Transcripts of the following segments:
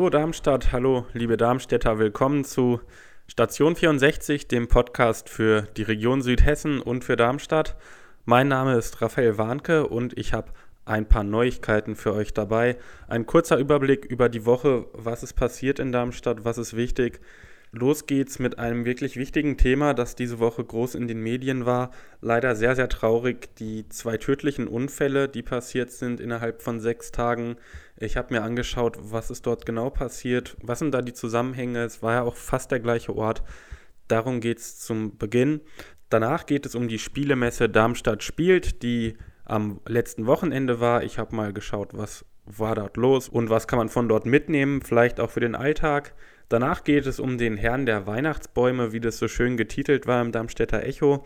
Hallo Darmstadt, hallo liebe Darmstädter, willkommen zu Station 64, dem Podcast für die Region Südhessen und für Darmstadt. Mein Name ist Raphael Warnke und ich habe ein paar Neuigkeiten für euch dabei. Ein kurzer Überblick über die Woche, was ist passiert in Darmstadt, was ist wichtig. Los geht's mit einem wirklich wichtigen Thema, das diese Woche groß in den Medien war. Leider sehr, sehr traurig. Die zwei tödlichen Unfälle, die passiert sind innerhalb von sechs Tagen. Ich habe mir angeschaut, was ist dort genau passiert, was sind da die Zusammenhänge. Es war ja auch fast der gleiche Ort. Darum geht's zum Beginn. Danach geht es um die Spielemesse Darmstadt spielt, die am letzten Wochenende war. Ich habe mal geschaut, was war dort los und was kann man von dort mitnehmen, vielleicht auch für den Alltag. Danach geht es um den Herrn der Weihnachtsbäume, wie das so schön getitelt war im Darmstädter Echo.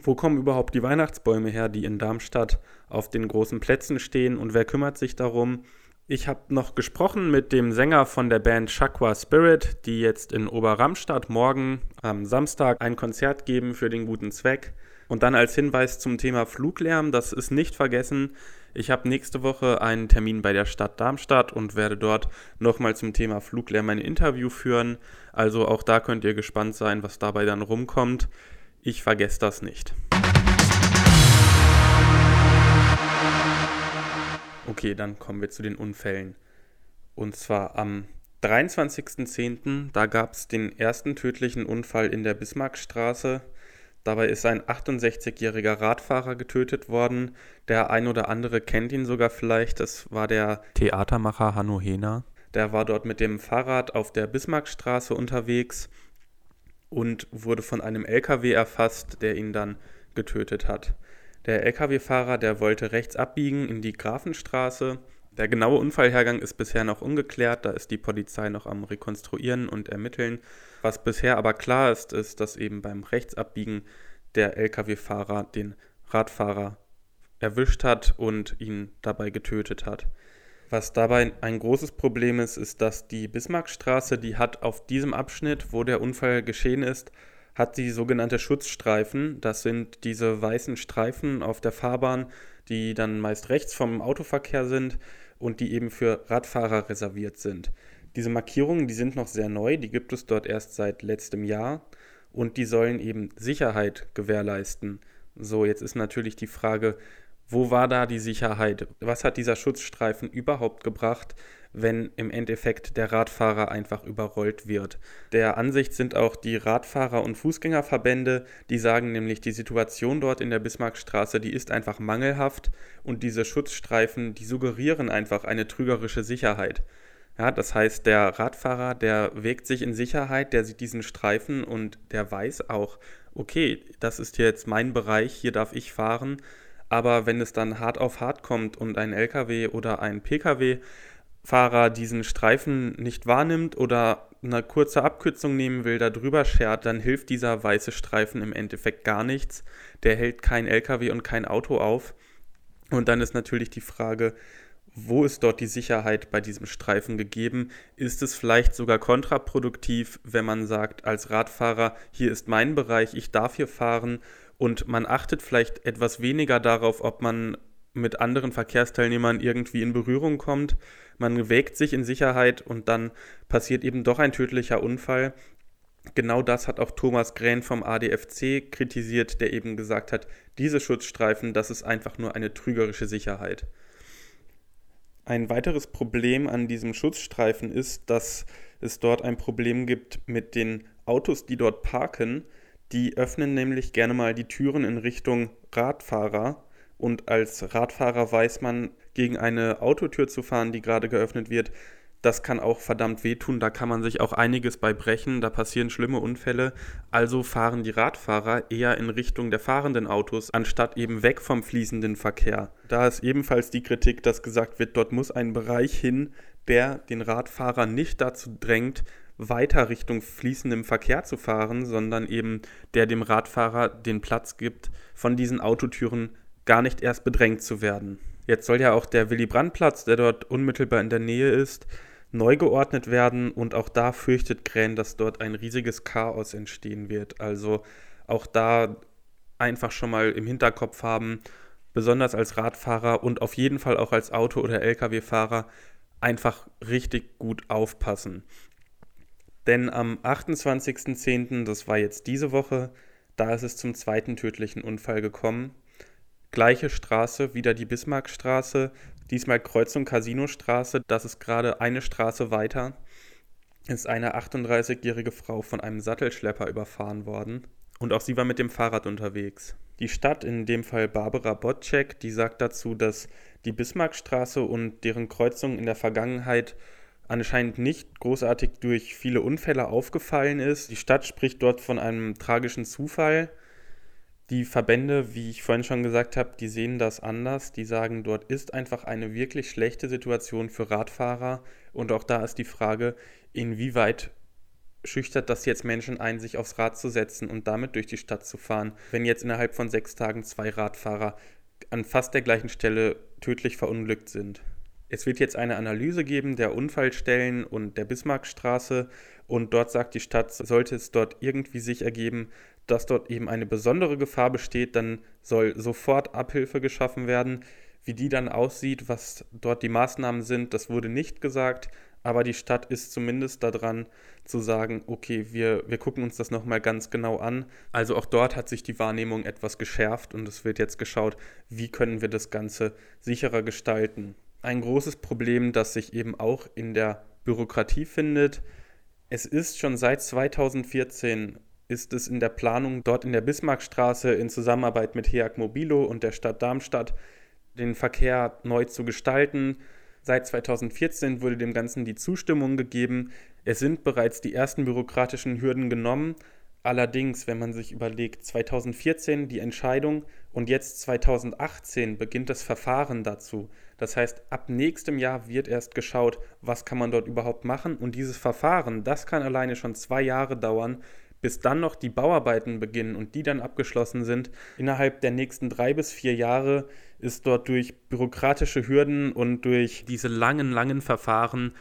Wo kommen überhaupt die Weihnachtsbäume her, die in Darmstadt auf den großen Plätzen stehen und wer kümmert sich darum? Ich habe noch gesprochen mit dem Sänger von der Band Chakwa Spirit, die jetzt in Oberramstadt morgen am Samstag ein Konzert geben für den guten Zweck. Und dann als Hinweis zum Thema Fluglärm, das ist nicht vergessen. Ich habe nächste Woche einen Termin bei der Stadt Darmstadt und werde dort nochmal zum Thema Fluglärm ein Interview führen. Also auch da könnt ihr gespannt sein, was dabei dann rumkommt. Ich vergesse das nicht. Okay, dann kommen wir zu den Unfällen. Und zwar am 23.10. da gab es den ersten tödlichen Unfall in der Bismarckstraße. Dabei ist ein 68-jähriger Radfahrer getötet worden. Der ein oder andere kennt ihn sogar vielleicht. Das war der Theatermacher Hanno Hehner. Der war dort mit dem Fahrrad auf der Bismarckstraße unterwegs und wurde von einem LKW erfasst, der ihn dann getötet hat. Der LKW-Fahrer, der wollte rechts abbiegen in die Grafenstraße. Der genaue Unfallhergang ist bisher noch ungeklärt, da ist die Polizei noch am Rekonstruieren und Ermitteln. Was bisher aber klar ist, ist, dass eben beim Rechtsabbiegen der Lkw-Fahrer den Radfahrer erwischt hat und ihn dabei getötet hat. Was dabei ein großes Problem ist, ist, dass die Bismarckstraße, die hat auf diesem Abschnitt, wo der Unfall geschehen ist, hat die sogenannte Schutzstreifen. Das sind diese weißen Streifen auf der Fahrbahn, die dann meist rechts vom Autoverkehr sind und die eben für Radfahrer reserviert sind. Diese Markierungen, die sind noch sehr neu, die gibt es dort erst seit letztem Jahr und die sollen eben Sicherheit gewährleisten. So, jetzt ist natürlich die Frage, wo war da die Sicherheit? Was hat dieser Schutzstreifen überhaupt gebracht, wenn im Endeffekt der Radfahrer einfach überrollt wird? Der Ansicht sind auch die Radfahrer- und Fußgängerverbände, die sagen nämlich, die Situation dort in der Bismarckstraße, die ist einfach mangelhaft und diese Schutzstreifen, die suggerieren einfach eine trügerische Sicherheit. Ja, das heißt, der Radfahrer, der wägt sich in Sicherheit, der sieht diesen Streifen und der weiß auch, okay, das ist jetzt mein Bereich, hier darf ich fahren. Aber wenn es dann hart auf hart kommt und ein LKW oder ein PKW-Fahrer diesen Streifen nicht wahrnimmt oder eine kurze Abkürzung nehmen will, da drüber schert, dann hilft dieser weiße Streifen im Endeffekt gar nichts. Der hält kein LKW und kein Auto auf. Und dann ist natürlich die Frage, wo ist dort die Sicherheit bei diesem Streifen gegeben? Ist es vielleicht sogar kontraproduktiv, wenn man sagt als Radfahrer, hier ist mein Bereich, ich darf hier fahren und man achtet vielleicht etwas weniger darauf, ob man mit anderen Verkehrsteilnehmern irgendwie in Berührung kommt. Man wägt sich in Sicherheit und dann passiert eben doch ein tödlicher Unfall. Genau das hat auch Thomas Grähn vom ADFC kritisiert, der eben gesagt hat, diese Schutzstreifen, das ist einfach nur eine trügerische Sicherheit. Ein weiteres Problem an diesem Schutzstreifen ist, dass es dort ein Problem gibt mit den Autos, die dort parken. Die öffnen nämlich gerne mal die Türen in Richtung Radfahrer. Und als Radfahrer weiß man, gegen eine Autotür zu fahren, die gerade geöffnet wird, das kann auch verdammt wehtun, da kann man sich auch einiges bei brechen, da passieren schlimme Unfälle. Also fahren die Radfahrer eher in Richtung der fahrenden Autos, anstatt eben weg vom fließenden Verkehr. Da ist ebenfalls die Kritik, dass gesagt wird, dort muss ein Bereich hin, der den Radfahrer nicht dazu drängt, weiter Richtung fließendem Verkehr zu fahren, sondern eben der dem Radfahrer den Platz gibt, von diesen Autotüren gar nicht erst bedrängt zu werden. Jetzt soll ja auch der Willy-Brandt-Platz, der dort unmittelbar in der Nähe ist, neu geordnet werden und auch da fürchtet Krähen, dass dort ein riesiges Chaos entstehen wird. Also auch da einfach schon mal im Hinterkopf haben, besonders als Radfahrer und auf jeden Fall auch als Auto- oder Lkw-Fahrer, einfach richtig gut aufpassen. Denn am 28.10., das war jetzt diese Woche, da ist es zum zweiten tödlichen Unfall gekommen. Gleiche Straße, wieder die Bismarckstraße, diesmal Kreuzung Casinostraße, das ist gerade eine Straße weiter, ist eine 38-jährige Frau von einem Sattelschlepper überfahren worden und auch sie war mit dem Fahrrad unterwegs. Die Stadt, in dem Fall Barbara Botczek, die sagt dazu, dass die Bismarckstraße und deren Kreuzung in der Vergangenheit anscheinend nicht großartig durch viele Unfälle aufgefallen ist. Die Stadt spricht dort von einem tragischen Zufall. Die Verbände, wie ich vorhin schon gesagt habe, die sehen das anders. Die sagen, dort ist einfach eine wirklich schlechte Situation für Radfahrer. Und auch da ist die Frage, inwieweit schüchtert das jetzt Menschen ein, sich aufs Rad zu setzen und damit durch die Stadt zu fahren, wenn jetzt innerhalb von sechs Tagen zwei Radfahrer an fast der gleichen Stelle tödlich verunglückt sind. Es wird jetzt eine Analyse geben der Unfallstellen und der Bismarckstraße und dort sagt die Stadt, sollte es dort irgendwie sich ergeben, dass dort eben eine besondere Gefahr besteht, dann soll sofort Abhilfe geschaffen werden. Wie die dann aussieht, was dort die Maßnahmen sind, das wurde nicht gesagt, aber die Stadt ist zumindest daran zu sagen, okay, wir, wir gucken uns das nochmal ganz genau an. Also auch dort hat sich die Wahrnehmung etwas geschärft und es wird jetzt geschaut, wie können wir das Ganze sicherer gestalten ein großes Problem, das sich eben auch in der Bürokratie findet. Es ist schon seit 2014 ist es in der Planung dort in der Bismarckstraße in Zusammenarbeit mit HEAG Mobilo und der Stadt Darmstadt den Verkehr neu zu gestalten. Seit 2014 wurde dem Ganzen die Zustimmung gegeben. Es sind bereits die ersten bürokratischen Hürden genommen, Allerdings, wenn man sich überlegt, 2014 die Entscheidung und jetzt 2018 beginnt das Verfahren dazu. Das heißt, ab nächstem Jahr wird erst geschaut, was kann man dort überhaupt machen. Und dieses Verfahren, das kann alleine schon zwei Jahre dauern, bis dann noch die Bauarbeiten beginnen und die dann abgeschlossen sind. Innerhalb der nächsten drei bis vier Jahre ist dort durch bürokratische Hürden und durch diese langen, langen Verfahren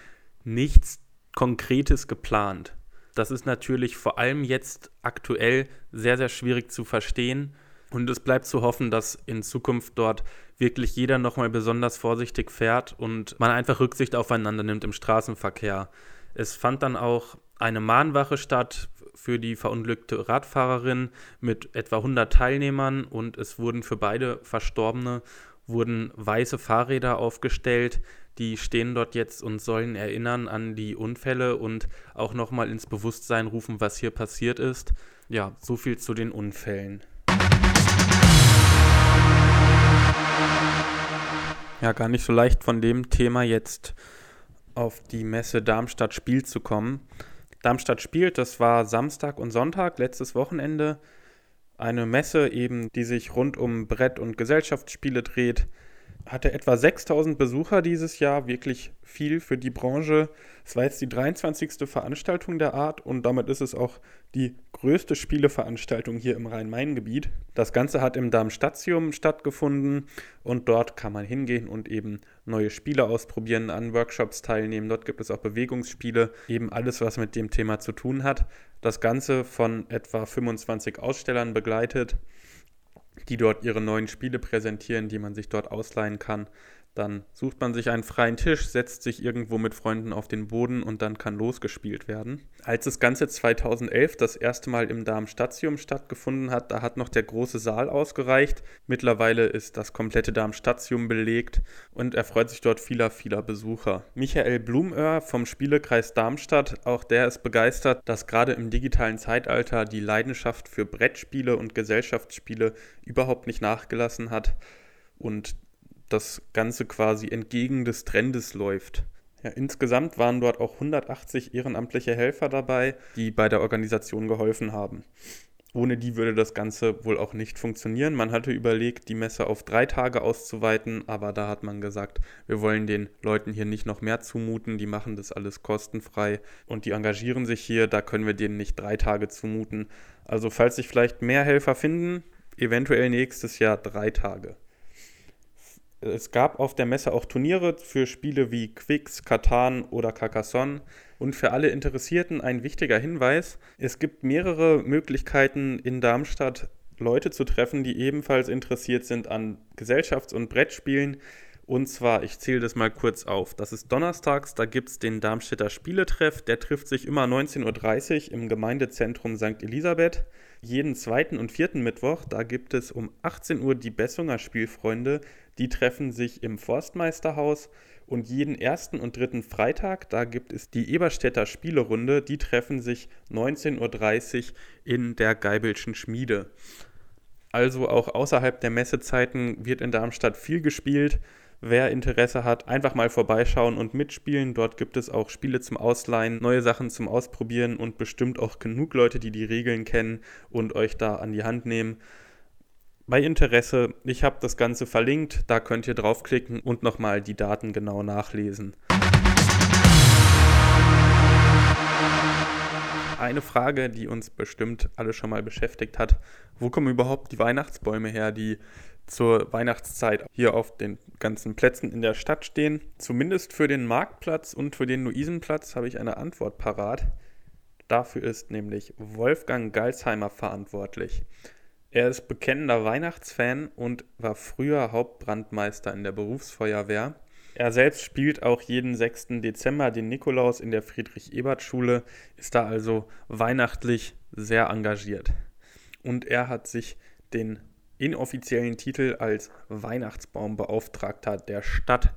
nichts Konkretes geplant. Das ist natürlich vor allem jetzt aktuell sehr, sehr schwierig zu verstehen. Und es bleibt zu hoffen, dass in Zukunft dort wirklich jeder nochmal besonders vorsichtig fährt und man einfach Rücksicht aufeinander nimmt im Straßenverkehr. Es fand dann auch eine Mahnwache statt für die verunglückte Radfahrerin mit etwa 100 Teilnehmern und es wurden für beide Verstorbene wurden weiße Fahrräder aufgestellt, die stehen dort jetzt und sollen erinnern an die Unfälle und auch nochmal ins Bewusstsein rufen, was hier passiert ist. Ja, so viel zu den Unfällen. Ja, gar nicht so leicht von dem Thema jetzt auf die Messe Darmstadt Spiel zu kommen. Darmstadt spielt, das war Samstag und Sonntag, letztes Wochenende. Eine Messe eben, die sich rund um Brett- und Gesellschaftsspiele dreht hatte etwa 6000 Besucher dieses Jahr, wirklich viel für die Branche. Es war jetzt die 23. Veranstaltung der Art und damit ist es auch die größte Spieleveranstaltung hier im Rhein-Main-Gebiet. Das Ganze hat im Darmstadtium stattgefunden und dort kann man hingehen und eben neue Spiele ausprobieren, an Workshops teilnehmen. Dort gibt es auch Bewegungsspiele, eben alles, was mit dem Thema zu tun hat. Das Ganze von etwa 25 Ausstellern begleitet die dort ihre neuen Spiele präsentieren, die man sich dort ausleihen kann. Dann sucht man sich einen freien Tisch, setzt sich irgendwo mit Freunden auf den Boden und dann kann losgespielt werden. Als das Ganze 2011 das erste Mal im Darmstadtium stattgefunden hat, da hat noch der große Saal ausgereicht. Mittlerweile ist das komplette Darmstadtium belegt und erfreut sich dort vieler, vieler Besucher. Michael Blumöhr vom Spielekreis Darmstadt, auch der ist begeistert, dass gerade im digitalen Zeitalter die Leidenschaft für Brettspiele und Gesellschaftsspiele überhaupt nicht nachgelassen hat und das Ganze quasi entgegen des Trendes läuft. Ja, insgesamt waren dort auch 180 ehrenamtliche Helfer dabei, die bei der Organisation geholfen haben. Ohne die würde das Ganze wohl auch nicht funktionieren. Man hatte überlegt, die Messe auf drei Tage auszuweiten, aber da hat man gesagt, wir wollen den Leuten hier nicht noch mehr zumuten, die machen das alles kostenfrei und die engagieren sich hier, da können wir denen nicht drei Tage zumuten. Also falls sich vielleicht mehr Helfer finden, eventuell nächstes Jahr drei Tage. Es gab auf der Messe auch Turniere für Spiele wie Quicks, Katan oder Carcassonne. Und für alle Interessierten ein wichtiger Hinweis: Es gibt mehrere Möglichkeiten in Darmstadt, Leute zu treffen, die ebenfalls interessiert sind an Gesellschafts- und Brettspielen Und zwar, ich zähle das mal kurz auf. Das ist donnerstags, da gibt es den Darmstädter Spieletreff. Der trifft sich immer 19.30 Uhr im Gemeindezentrum St. Elisabeth. Jeden zweiten und vierten Mittwoch, da gibt es um 18 Uhr die Bessunger Spielfreunde. Die treffen sich im Forstmeisterhaus. Und jeden ersten und dritten Freitag, da gibt es die Eberstädter Spielerunde. Die treffen sich 19.30 Uhr in der Geibelschen Schmiede. Also auch außerhalb der Messezeiten wird in Darmstadt viel gespielt. Wer Interesse hat, einfach mal vorbeischauen und mitspielen. Dort gibt es auch Spiele zum Ausleihen, neue Sachen zum Ausprobieren und bestimmt auch genug Leute, die die Regeln kennen und euch da an die Hand nehmen. Bei Interesse, ich habe das Ganze verlinkt, da könnt ihr draufklicken und nochmal die Daten genau nachlesen. Eine Frage, die uns bestimmt alle schon mal beschäftigt hat, wo kommen überhaupt die Weihnachtsbäume her, die zur Weihnachtszeit hier auf den ganzen Plätzen in der Stadt stehen. Zumindest für den Marktplatz und für den Luisenplatz habe ich eine Antwort parat. Dafür ist nämlich Wolfgang Galsheimer verantwortlich. Er ist bekennender Weihnachtsfan und war früher Hauptbrandmeister in der Berufsfeuerwehr. Er selbst spielt auch jeden 6. Dezember den Nikolaus in der Friedrich-Ebert-Schule, ist da also weihnachtlich sehr engagiert. Und er hat sich den inoffiziellen Titel als Weihnachtsbaumbeauftragter der Stadt.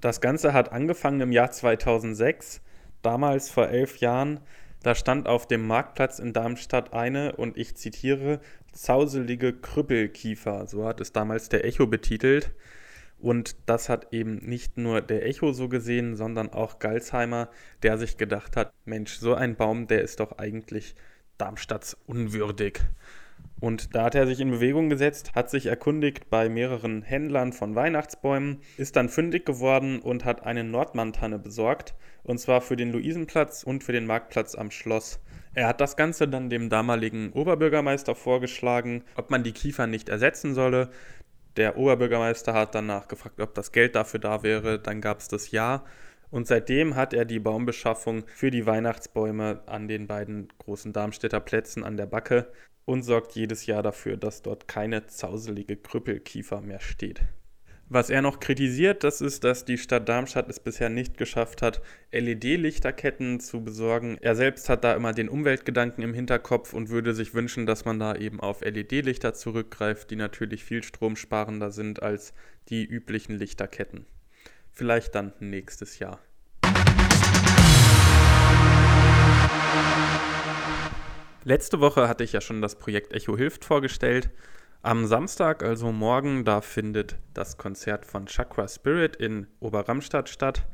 Das Ganze hat angefangen im Jahr 2006, damals vor elf Jahren. Da stand auf dem Marktplatz in Darmstadt eine, und ich zitiere, zauselige Krüppelkiefer, so hat es damals der Echo betitelt. Und das hat eben nicht nur der Echo so gesehen, sondern auch Galsheimer, der sich gedacht hat, Mensch, so ein Baum, der ist doch eigentlich Darmstadts unwürdig. Und da hat er sich in Bewegung gesetzt, hat sich erkundigt bei mehreren Händlern von Weihnachtsbäumen, ist dann fündig geworden und hat eine Nordmantanne besorgt, und zwar für den Luisenplatz und für den Marktplatz am Schloss. Er hat das Ganze dann dem damaligen Oberbürgermeister vorgeschlagen, ob man die Kiefer nicht ersetzen solle. Der Oberbürgermeister hat dann nachgefragt, ob das Geld dafür da wäre. Dann gab es das Ja. Und seitdem hat er die Baumbeschaffung für die Weihnachtsbäume an den beiden großen Darmstädter Plätzen an der Backe und sorgt jedes Jahr dafür, dass dort keine zauselige Krüppelkiefer mehr steht. Was er noch kritisiert, das ist, dass die Stadt Darmstadt es bisher nicht geschafft hat, LED-Lichterketten zu besorgen. Er selbst hat da immer den Umweltgedanken im Hinterkopf und würde sich wünschen, dass man da eben auf LED-Lichter zurückgreift, die natürlich viel stromsparender sind als die üblichen Lichterketten. Vielleicht dann nächstes Jahr. Letzte Woche hatte ich ja schon das Projekt Echo Hilft vorgestellt. Am Samstag, also morgen, da findet das Konzert von Chakra Spirit in Oberramstadt statt.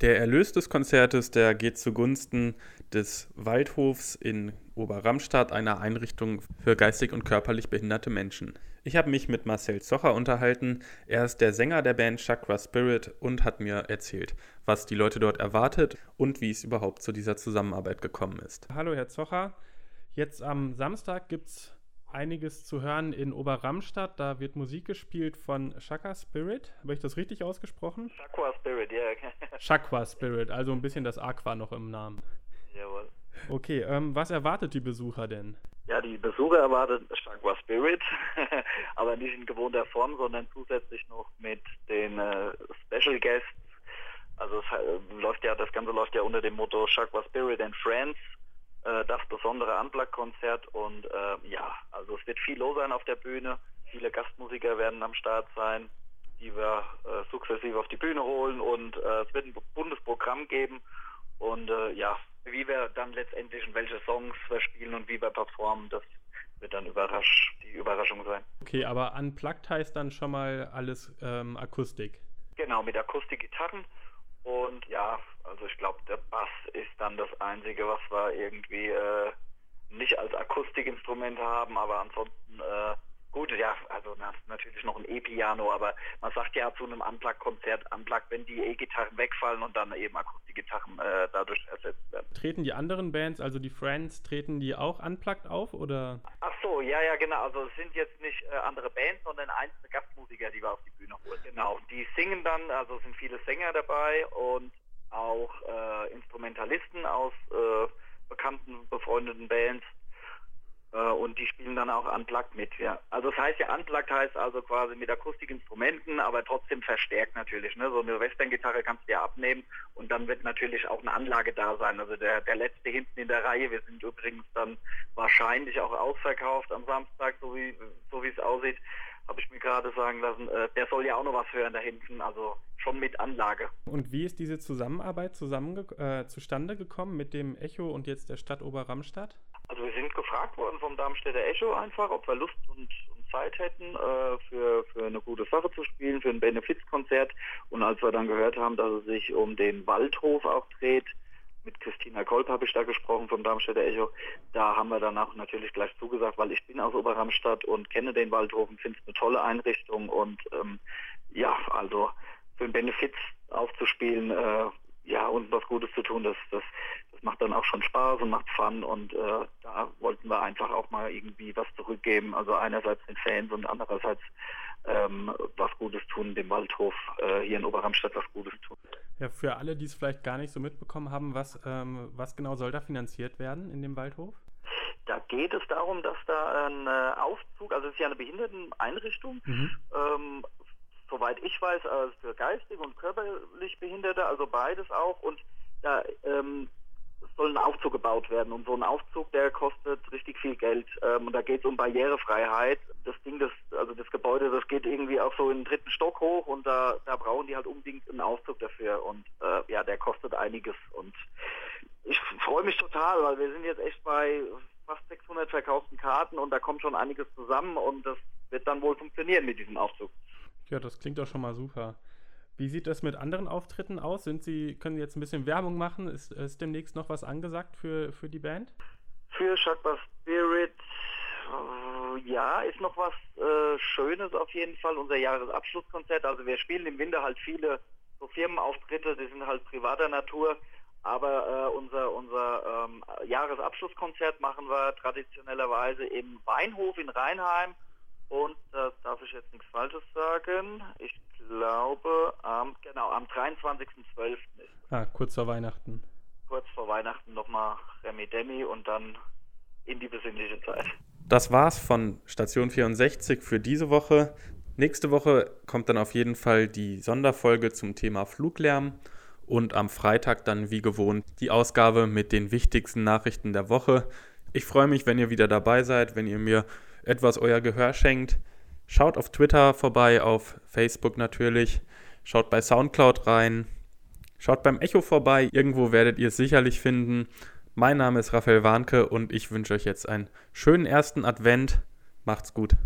Der Erlös des Konzertes, der geht zugunsten des Waldhofs in Oberramstadt, einer Einrichtung für geistig und körperlich behinderte Menschen. Ich habe mich mit Marcel Zocher unterhalten. Er ist der Sänger der Band Chakra Spirit und hat mir erzählt, was die Leute dort erwartet und wie es überhaupt zu dieser Zusammenarbeit gekommen ist. Hallo, Herr Zocher. Jetzt am Samstag gibt es einiges zu hören in Oberramstadt. Da wird Musik gespielt von Shaka Spirit. Habe ich das richtig ausgesprochen? Shakwa Spirit, ja. Yeah. Shakwa Spirit, also ein bisschen das Aqua noch im Namen. Jawohl. Okay, ähm, was erwartet die Besucher denn? Ja, die Besucher erwarten Shakwa Spirit, aber nicht in gewohnter Form, sondern zusätzlich noch mit den äh, Special Guests. Also es äh, läuft ja, das Ganze läuft ja unter dem Motto Shakwa Spirit and Friends das besondere Unplugged-Konzert und äh, ja, also es wird viel los sein auf der Bühne. Viele Gastmusiker werden am Start sein, die wir äh, sukzessive auf die Bühne holen und äh, es wird ein buntes Programm geben und äh, ja, wie wir dann letztendlich und welche Songs wir spielen und wie wir performen, das wird dann überrasch die Überraschung sein. Okay, aber Unplugged heißt dann schon mal alles ähm, Akustik. Genau, mit Akustikgitarren und ja, also ich glaube, der Bass ist dann das Einzige, was wir irgendwie äh, nicht als Akustikinstrument haben, aber ansonsten äh, gut, ja, also na, natürlich noch ein E-Piano, aber man sagt ja zu einem Unplugged-Konzert, Unplugged, wenn die E-Gitarren wegfallen und dann eben Akustikgitarren äh, dadurch ersetzt werden. Treten die anderen Bands, also die Friends, treten die auch Unplugged auf oder? Ach so, ja, ja, genau. Also es sind jetzt nicht äh, andere Bands, sondern einzelne Gastmusiker, die wir auf die Bühne holen. Genau. Die singen dann, also sind viele Sänger dabei und auch äh, Instrumentalisten aus äh, bekannten, befreundeten Bands. Äh, und die spielen dann auch unplugged mit, ja. Also das heißt ja, unplugged heißt also quasi mit Akustikinstrumenten, aber trotzdem verstärkt natürlich. Ne? So eine Western-Gitarre kannst du ja abnehmen und dann wird natürlich auch eine Anlage da sein. Also der, der letzte hinten in der Reihe, wir sind übrigens dann wahrscheinlich auch ausverkauft am Samstag, so wie so es aussieht habe ich mir gerade sagen lassen, äh, der soll ja auch noch was hören da hinten, also schon mit Anlage. Und wie ist diese Zusammenarbeit zusammenge äh, zustande gekommen mit dem Echo und jetzt der Stadt Oberramstadt? Also wir sind gefragt worden vom Darmstädter Echo einfach, ob wir Lust und, und Zeit hätten, äh, für, für eine gute Sache zu spielen, für ein Benefizkonzert. Und als wir dann gehört haben, dass es sich um den Waldhof auch dreht, mit Christina Kolb habe ich da gesprochen vom Darmstädter Echo. Da haben wir danach natürlich gleich zugesagt, weil ich bin aus Oberramstadt und kenne den Waldhof und finde es eine tolle Einrichtung und ähm, ja, also für einen Benefiz aufzuspielen, äh, ja, und was Gutes zu tun, das, das, das macht dann auch schon Spaß und macht Fun und äh, da wollten wir einfach auch mal irgendwie was zurückgeben. Also einerseits den Fans und andererseits ähm, was Gutes tun, dem Waldhof äh, hier in Oberramstadt was Gutes tun. Ja, für alle, die es vielleicht gar nicht so mitbekommen haben, was, ähm, was genau soll da finanziert werden in dem Waldhof? Da geht es darum, dass da ein äh, Aufzug, also es ist ja eine Behinderteneinrichtung, mhm. ähm, soweit ich weiß, äh, für geistig und körperlich Behinderte, also beides auch. Und da ähm, soll ein Aufzug gebaut werden. Und so ein Aufzug, der kostet richtig viel Geld. Ähm, und da geht es um Barrierefreiheit. Das Ding, das, also das Gebäude, das geht irgendwie auch so in den dritten Stock hoch und da, da brauchen die halt unbedingt einen Aufzug dafür. Und äh, ja, der kostet einiges. Und ich freue mich total, weil wir sind jetzt echt bei fast 600 verkauften Karten und da kommt schon einiges zusammen und das wird dann wohl funktionieren mit diesem Aufzug. Ja, das klingt doch schon mal super. Wie sieht das mit anderen Auftritten aus? Sind Sie, können Sie jetzt ein bisschen Werbung machen? Ist, ist demnächst noch was angesagt für, für die Band? Für Chakra Spirit, äh, ja, ist noch was äh, Schönes auf jeden Fall. Unser Jahresabschlusskonzert. Also wir spielen im Winter halt viele so Firmenauftritte, die sind halt privater Natur. Aber äh, unser, unser ähm, Jahresabschlusskonzert machen wir traditionellerweise im Weinhof in Rheinheim und da darf ich jetzt nichts Falsches sagen. Ich glaube, am, genau, am 23.12. ist Ah, kurz vor Weihnachten. Kurz vor Weihnachten nochmal Remi Demi und dann in die besinnliche Zeit. Das war's von Station 64 für diese Woche. Nächste Woche kommt dann auf jeden Fall die Sonderfolge zum Thema Fluglärm und am Freitag dann wie gewohnt die Ausgabe mit den wichtigsten Nachrichten der Woche. Ich freue mich, wenn ihr wieder dabei seid, wenn ihr mir etwas euer Gehör schenkt. Schaut auf Twitter vorbei, auf Facebook natürlich. Schaut bei Soundcloud rein. Schaut beim Echo vorbei. Irgendwo werdet ihr es sicherlich finden. Mein Name ist Raphael Warnke und ich wünsche euch jetzt einen schönen ersten Advent. Macht's gut.